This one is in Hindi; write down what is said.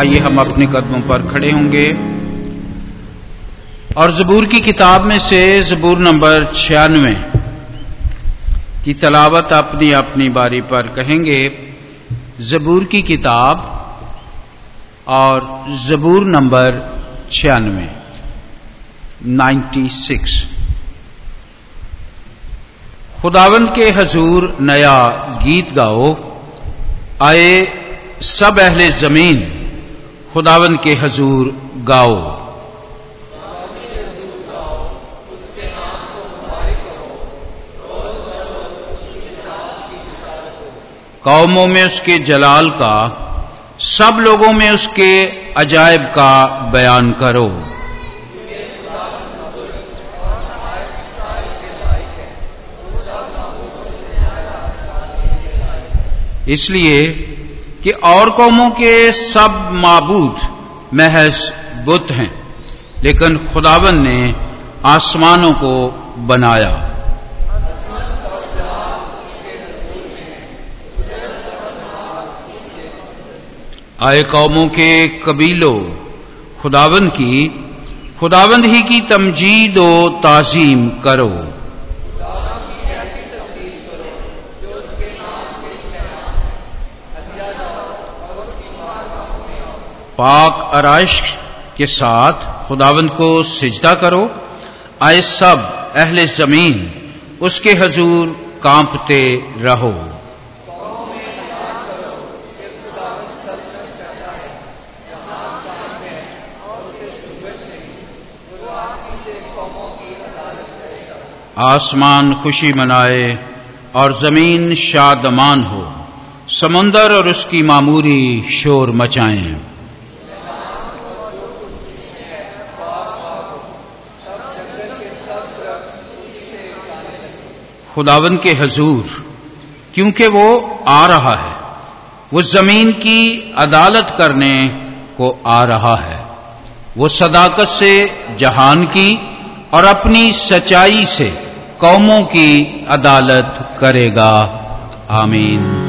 आइए हम अपने कदमों पर खड़े होंगे। और जबूर की किताब में से जबूर नंबर छियानवे की तलावत अपनी अपनी बारी पर कहेंगे, जबूर की किताब और जबूर नंबर छियानवे नाइन्टी सिक्स। खुदावंद के हजूर नया गीत गाओ, आए सब अहले ज़मीन। खुदावंद के हजूर गाओ। कौमों में उसके जलाल का, सब लोगों में उसके अजायब का बयान करो। इसलिए कि और कौमों के सब माबूद महज बुत हैं, लेकिन खुदावन ने आसमानों को बनाया। आए कौमों के कबीलों खुदावंद की, खुदावंद ही की तमजीद व ताजीम करो। पाक आरइश के साथ खुदावंद को सिजदा करो। आए सब अहले ज़मीन, उसके हजूर कांपते रहो। आसमान खुशी मनाए और ज़मीन शादमान हो। समुंदर और उसकी मामूरी शोर मचाएँ। खुदावन के हजूर, क्योंकि वो आ रहा है, वो ज़मीन की अदालत करने को आ रहा है। वो सदाकत से जहान की और अपनी सच्चाई से कौमों की अदालत करेगा। आमीन।